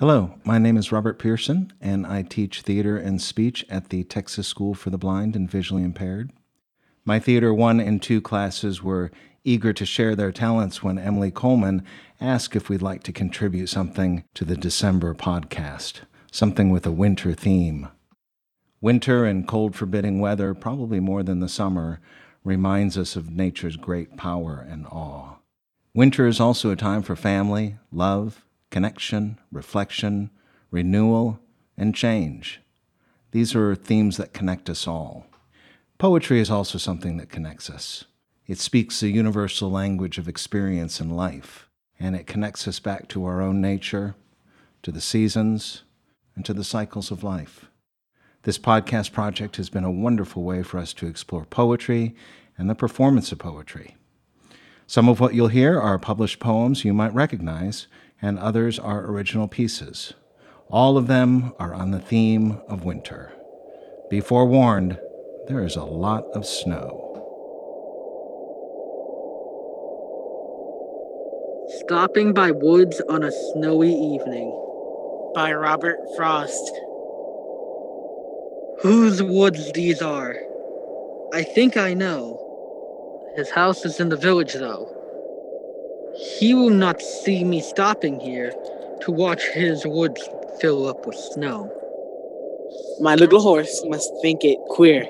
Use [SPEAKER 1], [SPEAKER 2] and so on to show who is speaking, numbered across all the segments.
[SPEAKER 1] Hello, my name is Robert Pierson, and I teach theater and speech at the Texas School for the Blind and Visually Impaired. My Theater 1 and 2 classes were eager to share their talents when Emily Coleman asked if we'd like to contribute something to the December podcast, something with a winter theme. Winter and cold, forbidding weather, probably more than the summer, reminds us of nature's great power and awe. Winter is also a time for family, love, connection, reflection, renewal, and change. These are themes that connect us all. Poetry is also something that connects us. It speaks the universal language of experience and life, and it connects us back to our own nature, to the seasons, and to the cycles of life. This podcast project has been a wonderful way for us to explore poetry and the performance of poetry. Some of what you'll hear are published poems you might recognize, and others are original pieces. All of them are on the theme of winter. Be forewarned, there is a lot of snow.
[SPEAKER 2] Stopping by Woods on a Snowy Evening
[SPEAKER 3] by Robert Frost.
[SPEAKER 2] Whose woods these are? I think I know. His house is in the village, though. He will not see me stopping here to watch his woods fill up with snow.
[SPEAKER 3] My little horse must think it queer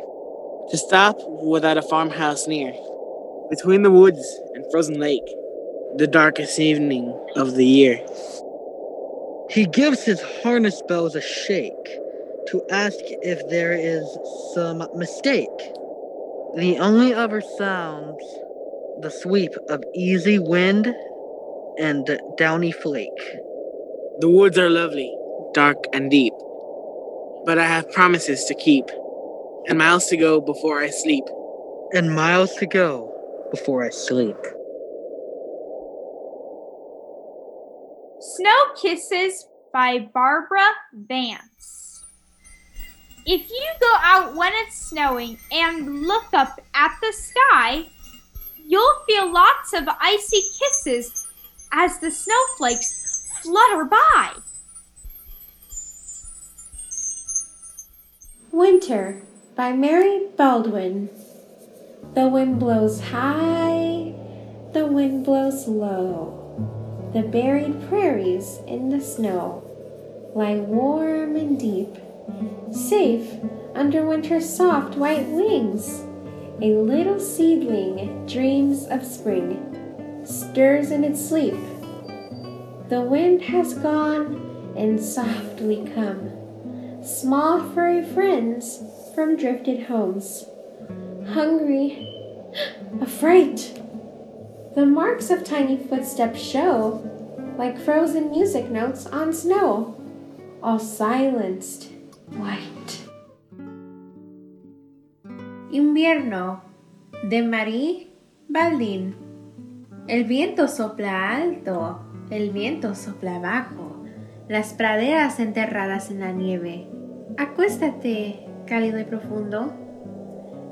[SPEAKER 3] to stop without a farmhouse near. Between the woods and frozen lake, the darkest evening of the year.
[SPEAKER 2] He gives his harness bells a shake to ask if there is some mistake. The only other sounds the sweep of easy wind and downy flake.
[SPEAKER 3] The woods are lovely, dark and deep, but I have promises to keep, and miles to go before I sleep.
[SPEAKER 2] And miles to go before I sleep.
[SPEAKER 4] Snow Kisses by Barbara Vance. If you go out when it's snowing and look up at the sky, you'll feel lots of icy kisses as the snowflakes flutter by.
[SPEAKER 5] Winter by Mary Baldwin. The wind blows high, the wind blows low. The buried prairies in the snow lie warm and deep, safe under winter's soft white wings. A little seedling dreams of spring, stirs in its sleep. The wind has gone and softly come, small furry friends from drifted homes, hungry, afraid. The marks of tiny footsteps show, like frozen music notes on snow, all silenced, white.
[SPEAKER 6] Invierno de Marie Baldin. El viento sopla alto, el viento sopla bajo, las praderas enterradas en la nieve. Acuéstate, cálido y profundo,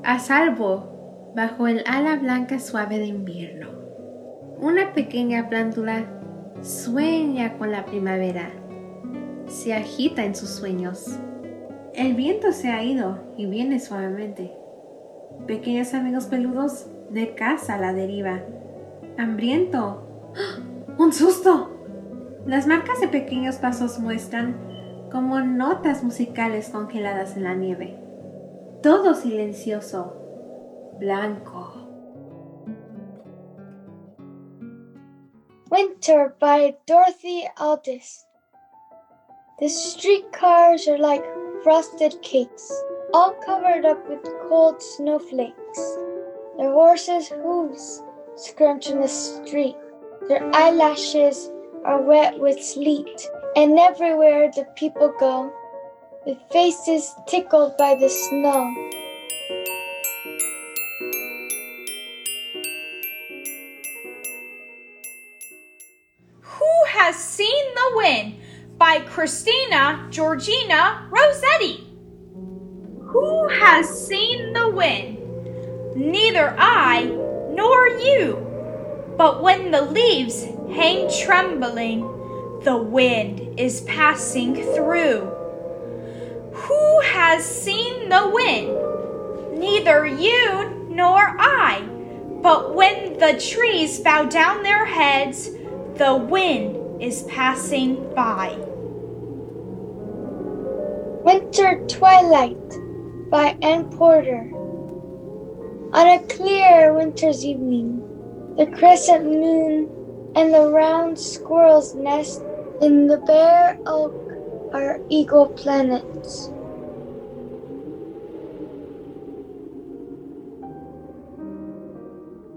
[SPEAKER 6] a salvo bajo el ala blanca suave de invierno. Una pequeña plántula sueña con la primavera. Se agita en sus sueños. El viento se ha ido y viene suavemente. Pequeños amigos peludos de casa a la deriva. Hambriento. ¡Ah! ¡Un susto! Las marcas de pequeños pasos muestran como notas musicales congeladas en la nieve. Todo silencioso, blanco.
[SPEAKER 7] Winter by Dorothy Aldis. The streetcars are like frosted cakes, all covered up with cold snowflakes. Their horses' hooves scrunch in the street. Their eyelashes are wet with sleet, and everywhere the people go, with faces tickled by the snow.
[SPEAKER 4] Who Has Seen the Wind by Christina Georgina Rossetti. Who has seen the wind? Neither I nor you. But when the leaves hang trembling, the wind is passing through. Who has seen the wind? Neither you nor I. But when the trees bow down their heads, the wind is passing by.
[SPEAKER 7] Winter Twilight by Anne Porter. On a clear winter's evening, the crescent moon and the round squirrel's nest in the bare oak are eagle planets.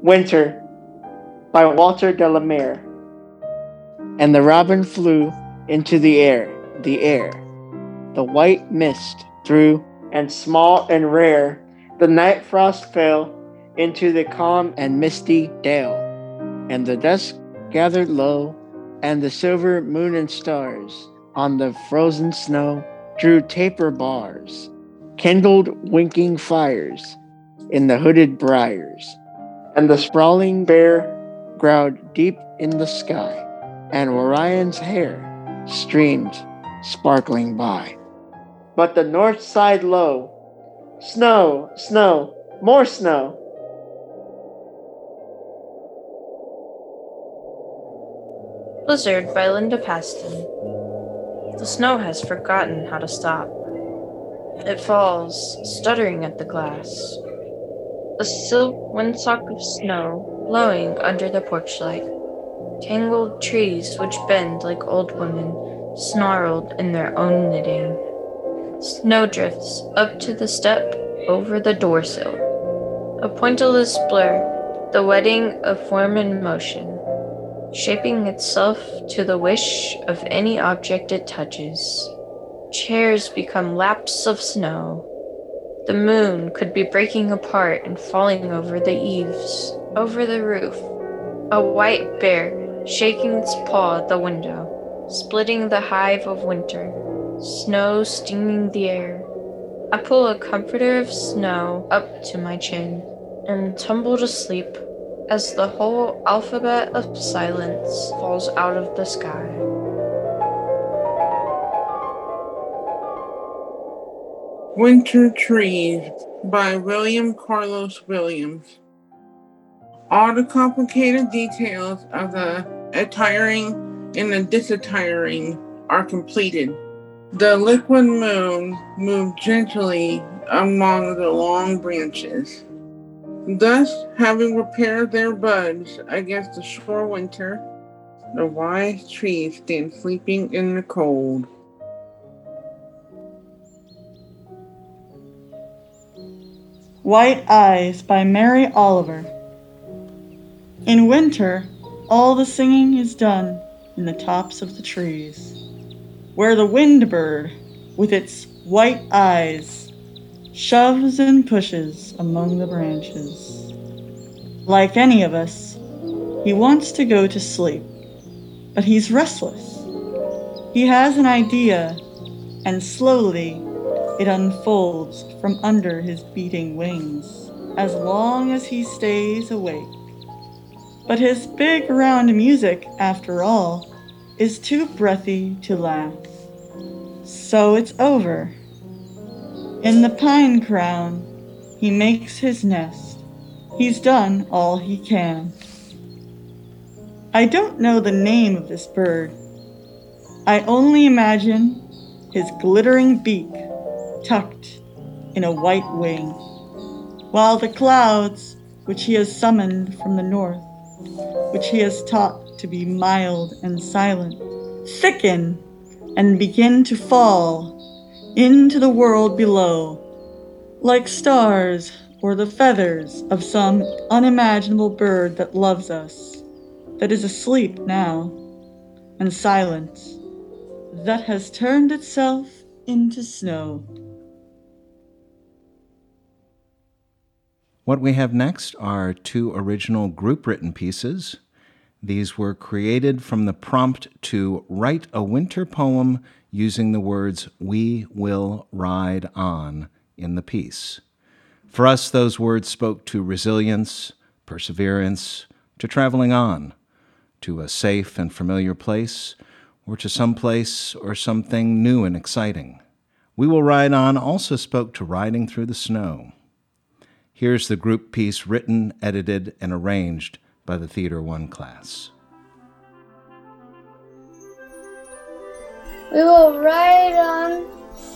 [SPEAKER 3] Winter by Walter de la Mare. And the robin flew into the air, the air. The white mist through, and small and rare, the night frost fell into the calm and misty dale. And the dusk gathered low, and the silver moon and stars on the frozen snow drew taper bars, kindled winking fires in the hooded briars and the sprawling bear growled deep in the sky, and Orion's hair streamed sparkling by. But the north side low, snow, snow, more snow.
[SPEAKER 8] Blizzard by Linda Pastan. The snow has forgotten how to stop. It falls, stuttering at the glass, a silk windsock of snow blowing under the porch light. Tangled trees which bend like old women, snarled in their own knitting. Snowdrifts up to the step over the door sill. A pointless blur, the wedding of form and motion, shaping itself to the wish of any object it touches. Chairs become laps of snow. The moon could be breaking apart and falling over the eaves, over the roof. A white bear shaking its paw at the window, splitting the hive of winter, snow stinging the air. I pull a comforter of snow up to my chin and tumble to sleep as the whole alphabet of silence falls out of the sky.
[SPEAKER 9] Winter Trees by William Carlos Williams. All the complicated details of the attiring and the disattiring are completed. The liquid moon moved gently among the long branches. Thus, having repaired their buds against the shore winter, the wise trees stand sleeping in the cold.
[SPEAKER 10] White Eyes by Mary Oliver. In winter, all the singing is done in the tops of the trees, where the wind bird, with its white eyes, shoves and pushes among the branches. Like any of us, he wants to go to sleep, but he's restless. He has an idea, and slowly it unfolds from under his beating wings, as long as he stays awake. But his big round music, after all, is too breathy to last. So it's over. In the pine crown, he makes his nest. He's done all he can. I don't know the name of this bird. I only imagine his glittering beak tucked in a white wing, while the clouds, which he has summoned from the north, which he has taught to be mild and silent, thicken and begin to fall into the world below, like stars or the feathers of some unimaginable bird that loves us, that is asleep now, and silent, that has turned itself into snow.
[SPEAKER 1] What we have next are two original group written pieces. These were created from the prompt to write a winter poem using the words, We will ride on, in the piece. For us, those words spoke to resilience, perseverance, to traveling on, to a safe and familiar place or to some place or something new and exciting. We Will Ride On also spoke to riding through the snow. Here's the group piece written, edited, and arranged by the Theater One class.
[SPEAKER 7] We will ride on,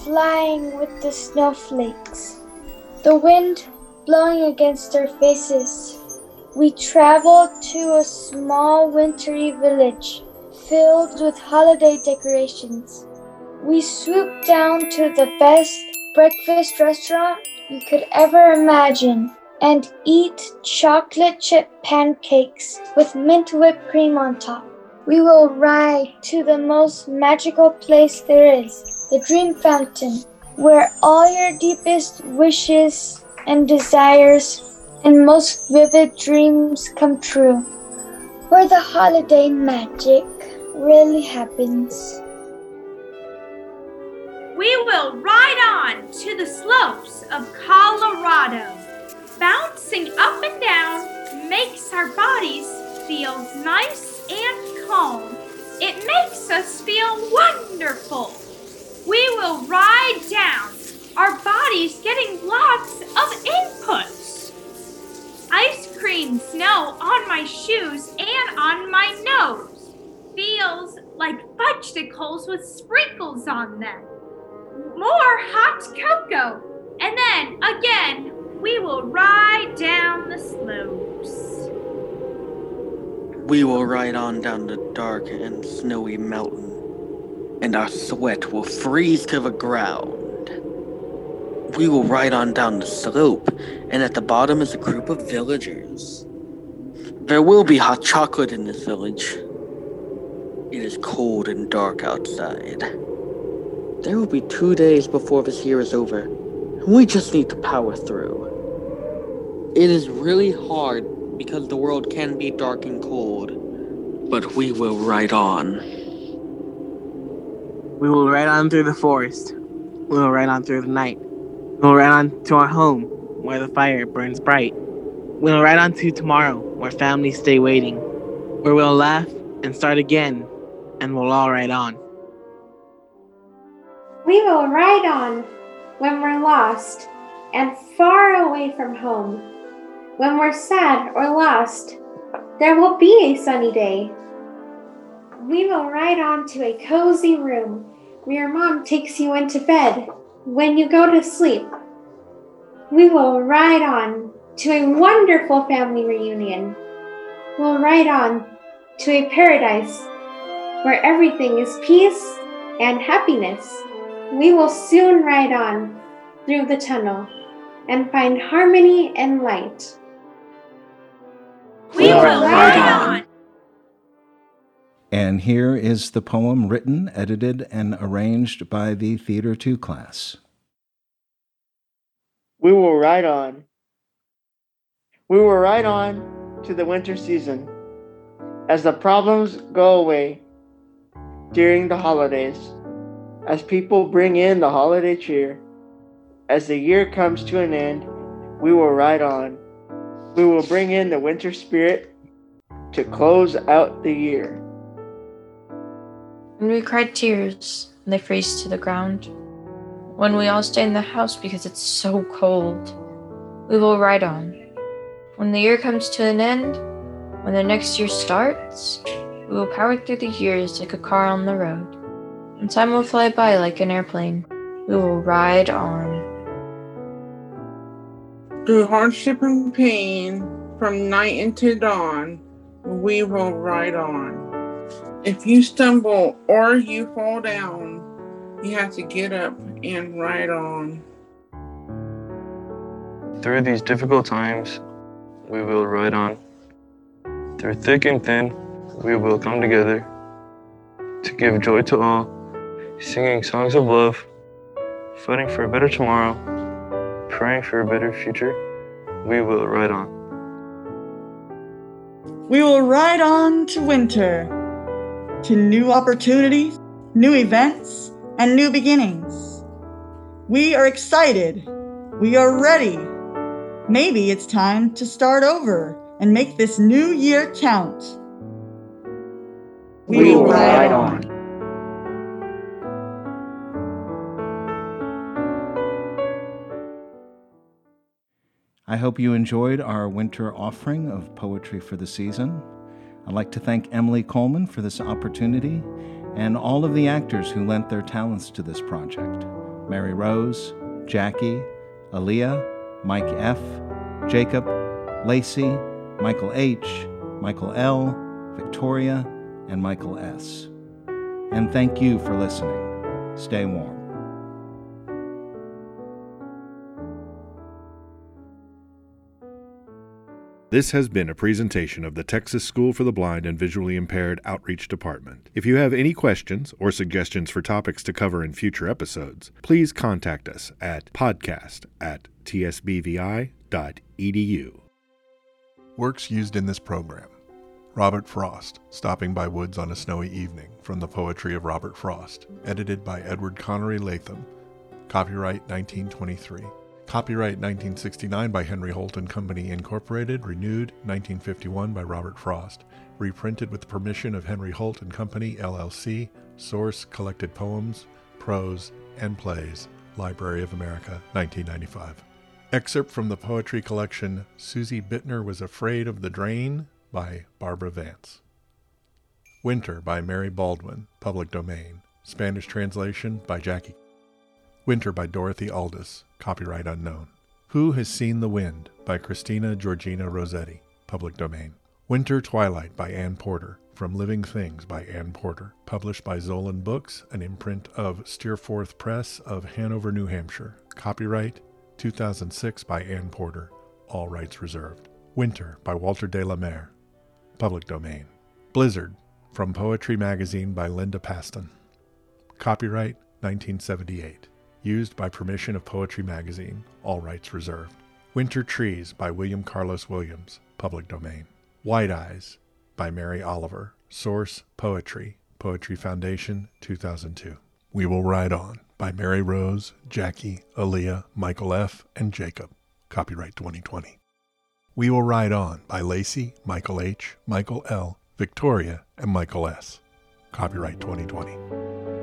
[SPEAKER 7] flying with the snowflakes, the wind blowing against our faces. We travel to a small wintry village filled with holiday decorations. We swoop down to the best breakfast restaurant you could ever imagine and eat chocolate chip pancakes with mint whipped cream on top. We will ride to the most magical place there is, the Dream Fountain, where all your deepest wishes and desires and most vivid dreams come true, where the holiday magic really happens.
[SPEAKER 4] We will ride on to the slopes of Colorado. Bouncing up and down makes our bodies feel nice and calm. It makes us feel wonderful. We will ride down, our bodies getting lots of inputs. Ice cream snow on my shoes and on my nose feels like fudgesicles with sprinkles on them. More hot cocoa, and then again we will ride down the slopes.
[SPEAKER 2] We will ride on down the dark and snowy mountain, and our sweat will freeze to the ground. We will ride on down the slope, and at the bottom is a group of villagers. There will be hot chocolate in this village. It is cold and dark outside. There will be two days before this year is over, we just need to power through. It is really hard because the world can be dark and cold, but we will ride on.
[SPEAKER 3] We will ride on through the forest. We will ride on through the night. We will ride on to our home, where the fire burns bright. We will ride on to tomorrow, where families stay waiting, where we'll laugh and start again, and we'll all ride on.
[SPEAKER 6] We will ride on when we're lost and far away from home. When we're sad or lost, there will be a sunny day. We will ride on to a cozy room where your mom takes you into bed when you go to sleep. We will ride on to a wonderful family reunion. We'll ride on to a paradise where everything is peace and happiness. We will soon ride on through the tunnel and find harmony and light.
[SPEAKER 4] We will ride on.
[SPEAKER 1] And here is the poem written, edited, and arranged by the Theater 2 class.
[SPEAKER 11] We will ride on. We will ride on to the winter season as the problems go away during the holidays, as people bring in the holiday cheer. As the year comes to an end, we will ride on. We will bring in the winter spirit to close out the year.
[SPEAKER 8] When we cried tears and they freeze to the ground. When we all stay in the house because it's so cold. We will ride on. When the year comes to an end, when the next year starts, we will power through the years like a car on the road. And time will fly by like an airplane. We will ride on.
[SPEAKER 9] Through hardship and pain, from night into dawn, we will ride on. If you stumble or you fall down, you have to get up and ride on.
[SPEAKER 12] Through these difficult times, we will ride on. Through thick and thin, we will come together to give joy to all, singing songs of love, fighting for a better tomorrow, praying for a better future. We will ride on.
[SPEAKER 10] We will ride on to winter, to new opportunities, new events, and new beginnings. We are excited. We are ready. Maybe it's time to start over and make this new year count.
[SPEAKER 11] We will ride on.
[SPEAKER 1] I hope you enjoyed our winter offering of poetry for the season. I'd like to thank Emily Coleman for this opportunity and all of the actors who lent their talents to this project Mary Rose, Jackie, Aaliyah, Mike F., Jacob, Lacey, Michael H., Michael L., Victoria, and Michael S. And thank you for listening. Stay warm.
[SPEAKER 13] This has been a presentation of the Texas School for the Blind and Visually Impaired Outreach Department. If you have any questions or suggestions for topics to cover in future episodes, please contact us at podcast at tsbvi.edu.
[SPEAKER 14] Works used in this program Robert Frost, Stopping by Woods on a Snowy Evening, from the Poetry of Robert Frost, edited by Edward Connery Lathem. Copyright 1923. Copyright 1969 by Henry Holt and Company Incorporated, renewed 1951 by Robert Frost, reprinted with the permission of Henry Holt and Company LLC, source collected poems, prose, and plays, Library of America, 1995. Excerpt from the poetry collection Susie Bittner Was Afraid of the Drain by Barbara Vance. Winter by Mary Baldwin, public domain. Spanish translation by Jackie. Winter by Dorothy Aldis, copyright unknown. Who Has Seen the Wind by Christina Georgina Rossetti, public domain. Winter Twilight by Anne Porter, from Living Things by Anne Porter, published by Zoland Books, an imprint of Steerforth Press of Hanover, New Hampshire. Copyright 2006 by Anne Porter, all rights reserved. Winter by Walter de la Mare, public domain. Blizzard from Poetry Magazine by Linda Pastan. Copyright 1978. Used by permission of Poetry Magazine, all rights reserved. Winter Trees by William Carlos Williams, public domain. White Eyes by Mary Oliver, source Poetry, Poetry Foundation, 2002. We Will Ride On by Mary Rose, Jackie, Aaliyah, Michael F., and Jacob, copyright 2020. We Will Ride On by Lacey, Michael H., Michael L., Victoria, and Michael S., copyright 2020.